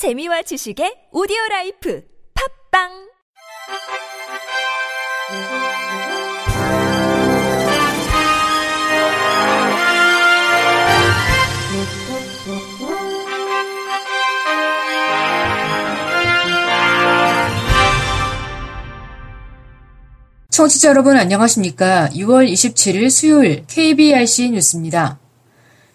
재미와 지식의 오디오 라이프 팝빵 청취자 여러분 안녕하십니까? 6월 27일 수요일 KBRC 뉴스입니다.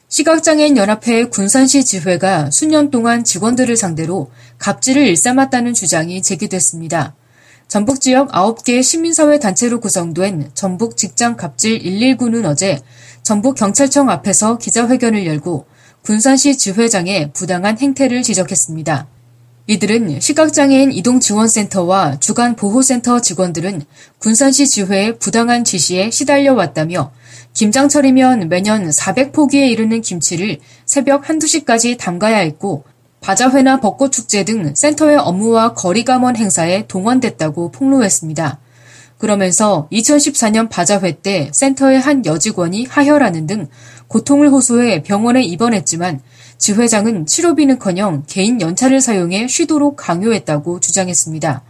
시각장애인 연합회 군산시 지회가 수년 동안 직원들을 상대로 갑질을 일삼았다는 주장이 제기됐습니다. 전북 지역 9개 시민사회 단체로 구성된 전북 직장 갑질 119는 어제 전북 경찰청 앞에서 기자회견을 열고 군산시 지회장의 부당한 행태를 지적했습니다. 이들은 시각장애인 이동지원센터와 주간보호센터 직원들은 군산시 지회의 부당한 지시에 시달려 왔다며 김장철이면 매년 400포기에 이르는 김치를 새벽 한두 시까지 담가야 했고 바자회나 벚꽃축제 등 센터의 업무와 거리가 먼 행사에 동원됐다고 폭로했습니다. 그러면서 2014년 바자회 때 센터의 한 여직원이 하혈하는 등 고통을 호소해 병원에 입원했지만 지회장은 치료비는커녕 개인 연차를 사용해 쉬도록 강요했다고 주장했습니다.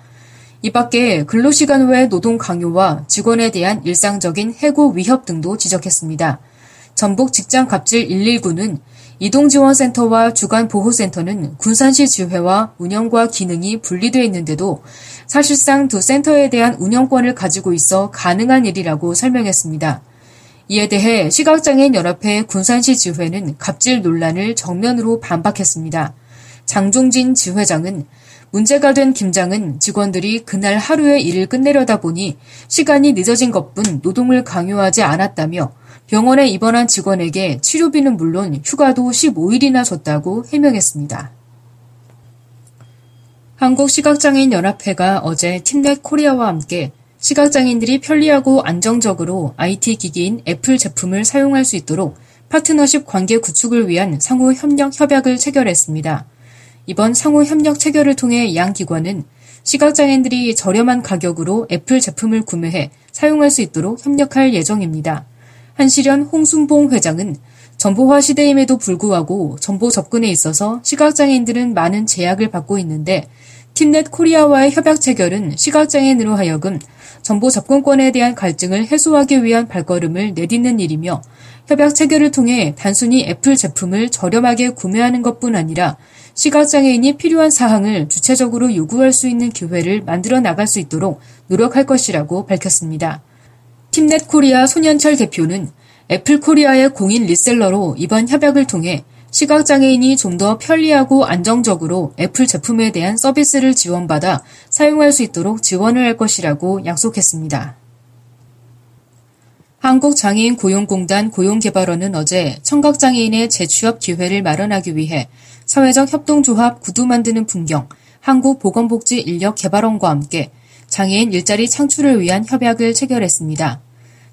이 밖에 근로시간 외 노동 강요와 직원에 대한 일상적인 해고 위협 등도 지적했습니다. 전북 직장 갑질 119는 이동지원센터와 주간보호센터는 군산시 지회와 운영과 기능이 분리되어 있는데도 사실상 두 센터에 대한 운영권을 가지고 있어 가능한 일이라고 설명했습니다. 이에 대해 시각장애인 연합회 군산시 지회는 갑질 논란을 정면으로 반박했습니다. 장종진 지회장은 문제가 된 김장은 직원들이 그날 하루의 일을 끝내려다 보니 시간이 늦어진 것뿐 노동을 강요하지 않았다며 병원에 입원한 직원에게 치료비는 물론 휴가도 15일이나 줬다고 해명했습니다. 한국시각장애인연합회가 어제 팀넷 코리아와 함께 시각장애인들이 편리하고 안정적으로 IT 기기인 애플 제품을 사용할 수 있도록 파트너십 관계 구축을 위한 상호 협력 협약을 체결했습니다. 이번 상호 협력 체결을 통해 양 기관은 시각장애인들이 저렴한 가격으로 애플 제품을 구매해 사용할 수 있도록 협력할 예정입니다. 한시련 홍순봉 회장은 정보화 시대임에도 불구하고 정보 접근에 있어서 시각장애인들은 많은 제약을 받고 있는데 팀넷 코리아와의 협약 체결은 시각장애인으로 하여금 정보 접근권에 대한 갈증을 해소하기 위한 발걸음을 내딛는 일이며 협약 체결을 통해 단순히 애플 제품을 저렴하게 구매하는 것뿐 아니라 시각장애인이 필요한 사항을 주체적으로 요구할 수 있는 기회를 만들어 나갈 수 있도록 노력할 것이라고 밝혔습니다. 팀넷 코리아 손현철 대표는 애플 코리아의 공인 reseller로 이번 협약을 통해 시각장애인이 좀 더 편리하고 안정적으로 애플 제품에 대한 서비스를 지원받아 사용할 수 있도록 지원을 할 것이라고 약속했습니다. 한국장애인 고용공단 고용개발원은 어제 청각장애인의 재취업 기회를 마련하기 위해 사회적 협동조합 구두 만드는 풍경 한국보건복지 인력개발원과 함께 장애인 일자리 창출을 위한 협약을 체결했습니다.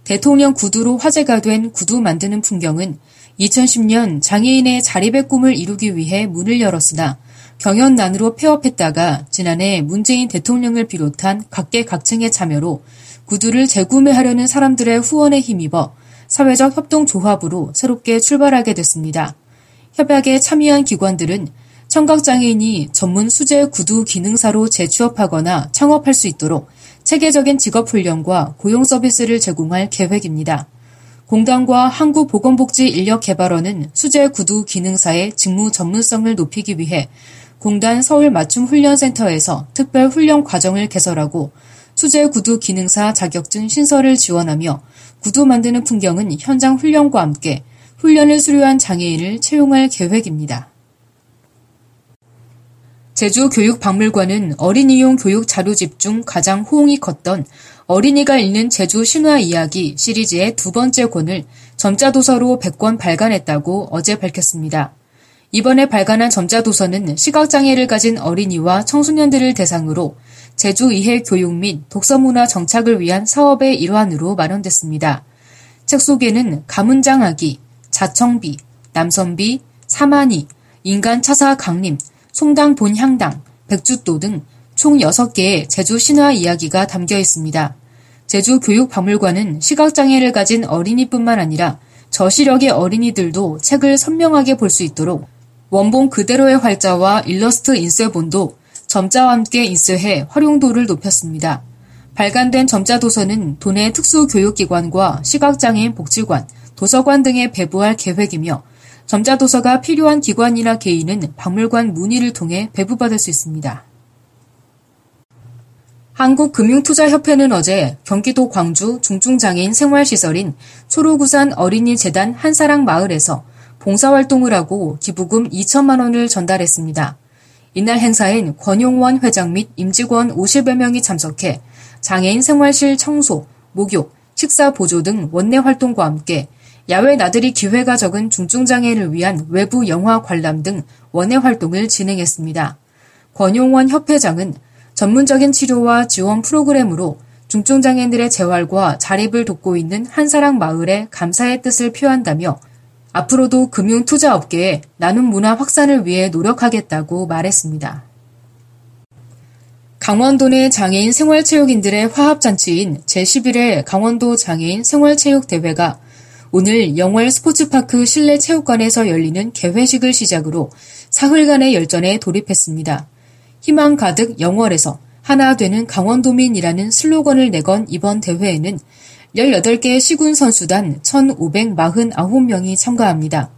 대통령 구두로 화제가 된 구두 만드는 풍경은 2010년 장애인의 자립의 꿈을 이루기 위해 문을 열었으나 경연난으로 폐업했다가 지난해 문재인 대통령을 비롯한 각계각층의 참여로 구두를 재구매하려는 사람들의 후원에 힘입어 사회적 협동조합으로 새롭게 출발하게 됐습니다. 협약에 참여한 기관들은 청각장애인이 전문 수제 구두 기능사로 재취업하거나 창업할 수 있도록 체계적인 직업훈련과 고용 서비스를 제공할 계획입니다. 공단과 한국보건복지인력개발원은 수제 구두 기능사의 직무 전문성을 높이기 위해 공단 서울 맞춤훈련센터에서 특별 훈련 과정을 개설하고 수제 구두 기능사 자격증 신설을 지원하며 구두 만드는 풍경은 현장 훈련과 함께 훈련을 수료한 장애인을 채용할 계획입니다. 제주교육박물관은 어린이용 교육 자료집 중 가장 호응이 컸던 어린이가 읽는 제주 신화 이야기 시리즈의 두 번째 권을 점자도서로 100권 발간했다고 어제 밝혔습니다. 이번에 발간한 점자도서는 시각장애를 가진 어린이와 청소년들을 대상으로 제주 이해 교육 및 독서문화 정착을 위한 사업의 일환으로 마련됐습니다. 책 속에는 가문장아기, 자청비, 남선비, 사마니, 인간차사 강림, 송당 본향당, 백주도 등 총 6개의 제주 신화 이야기가 담겨 있습니다. 제주 교육박물관은 시각장애를 가진 어린이뿐만 아니라 저시력의 어린이들도 책을 선명하게 볼 수 있도록 원본 그대로의 활자와 일러스트 인쇄본도 점자와 함께 인쇄해 활용도를 높였습니다. 발간된 점자 도서는 도내 특수교육기관과 시각장애인 복지관, 도서관 등에 배부할 계획이며 점자 도서가 필요한 기관이나 개인은 박물관 문의를 통해 배부받을 수 있습니다. 한국금융투자협회는 어제 경기도 광주 중증장애인 생활시설인 초록우산 어린이재단 한사랑 마을에서 봉사활동을 하고 기부금 2천만 원을 전달했습니다. 이날 행사엔 권용원 회장 및 임직원 50여 명이 참석해 장애인 생활실 청소, 목욕, 식사 보조 등 원내 활동과 함께 야외 나들이 기회가 적은 중증장애인을 위한 외부 영화 관람 등 원외 활동을 진행했습니다. 권용원 협회장은 전문적인 치료와 지원 프로그램으로 중증 장애인들의 재활과 자립을 돕고 있는 한사랑 마을에 감사의 뜻을 표한다며 앞으로도 금융 투자 업계에 나눔 문화 확산을 위해 노력하겠다고 말했습니다. 강원도 내 장애인 생활체육인들의 화합잔치인 제11회 강원도 장애인 생활체육대회가 오늘 영월 스포츠파크 실내체육관에서 열리는 개회식을 시작으로 사흘간의 열전에 돌입했습니다. 희망 가득 영월에서 하나 되는 강원도민이라는 슬로건을 내건 이번 대회에는 18개 시군 선수단 1,549명이 참가합니다.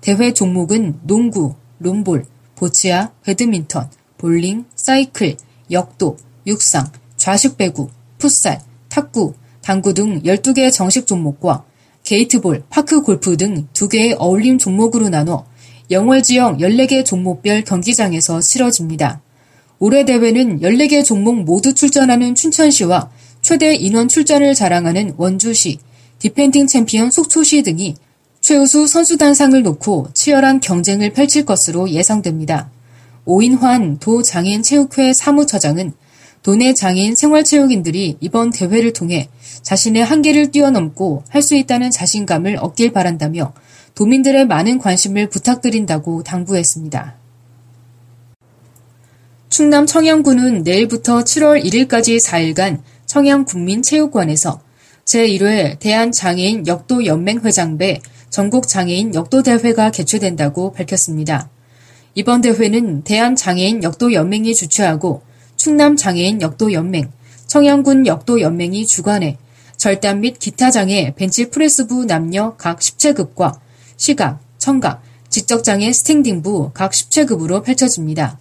대회 종목은 농구, 롬볼, 보치아, 배드민턴, 볼링, 사이클, 역도, 육상, 좌식 배구, 풋살, 탁구, 당구 등 12개 정식 종목과 게이트볼, 파크 골프 등 2개의 어울림 종목으로 나눠 영월 지역 14개 종목별 경기장에서 치러집니다. 올해 대회는 14개 종목 모두 출전하는 춘천시와 최대 인원 출전을 자랑하는 원주시, defending 챔피언 속초시 등이 최우수 선수단상을 놓고 치열한 경쟁을 펼칠 것으로 예상됩니다. 오인환 도 장애인 체육회 사무처장은 도내 장애인 생활체육인들이 이번 대회를 통해 자신의 한계를 뛰어넘고 할 수 있다는 자신감을 얻길 바란다며 도민들의 많은 관심을 부탁드린다고 당부했습니다. 충남 청양군은 내일부터 7월 1일까지 4일간 청양국민체육관에서 제1회 대한장애인 역도연맹회장배 전국장애인 역도대회가 개최된다고 밝혔습니다. 이번 대회는 대한장애인 역도연맹이 주최하고 충남장애인 역도연맹, 청양군 역도연맹이 주관해 절단 및 기타 장애 벤치프레스부 남녀 각 10체급과 시각, 청각, 지적장애 스탠딩부 각 10체급으로 펼쳐집니다.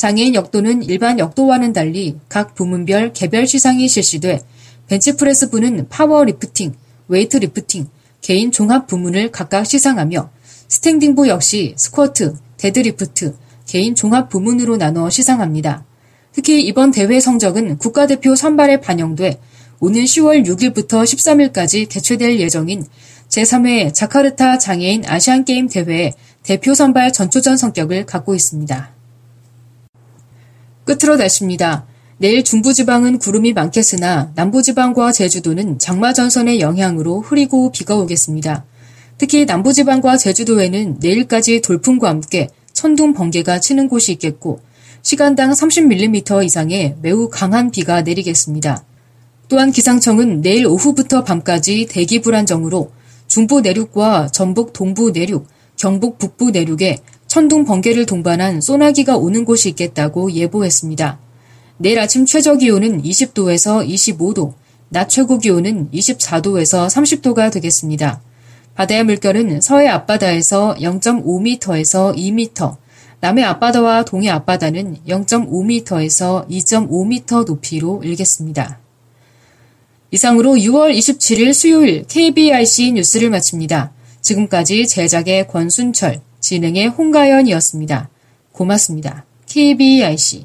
장애인 역도는 일반 역도와는 달리 각 부문별 개별 시상이 실시돼 벤치프레스 부는 파워리프팅, 웨이트리프팅, 개인 종합 부문을 각각 시상하며 스탠딩부 역시 스쿼트, 데드리프트, 개인 종합 부문으로 나눠 시상합니다. 특히 이번 대회 성적은 국가대표 선발에 반영돼 오는 10월 6일부터 13일까지 개최될 예정인 제3회 자카르타 장애인 아시안게임 대회의 대표 선발 전초전 성격을 갖고 있습니다. 끝으로 날씨입니다. 내일 중부지방은 구름이 많겠으나 남부지방과 제주도는 장마전선의 영향으로 흐리고 비가 오겠습니다. 특히 남부지방과 제주도에는 내일까지 돌풍과 함께 천둥 번개가 치는 곳이 있겠고 시간당 30mm 이상의 매우 강한 비가 내리겠습니다. 또한 기상청은 내일 오후부터 밤까지 대기 불안정으로 중부 내륙과 전북 동부 내륙, 경북 북부 내륙에 천둥 번개를 동반한 소나기가 오는 곳이 있겠다고 예보했습니다. 내일 아침 최저 기온은 20도에서 25도, 낮 최고 기온은 24도에서 30도가 되겠습니다. 바다의 물결은 서해 앞바다에서 0.5m에서 2m, 남해 앞바다와 동해 앞바다는 0.5m에서 2.5m 높이로 일겠습니다. 이상으로 6월 27일 수요일 KBRC 뉴스를 마칩니다. 지금까지 제작의 권순철, 진행의 홍가연이었습니다. 고맙습니다. KBRC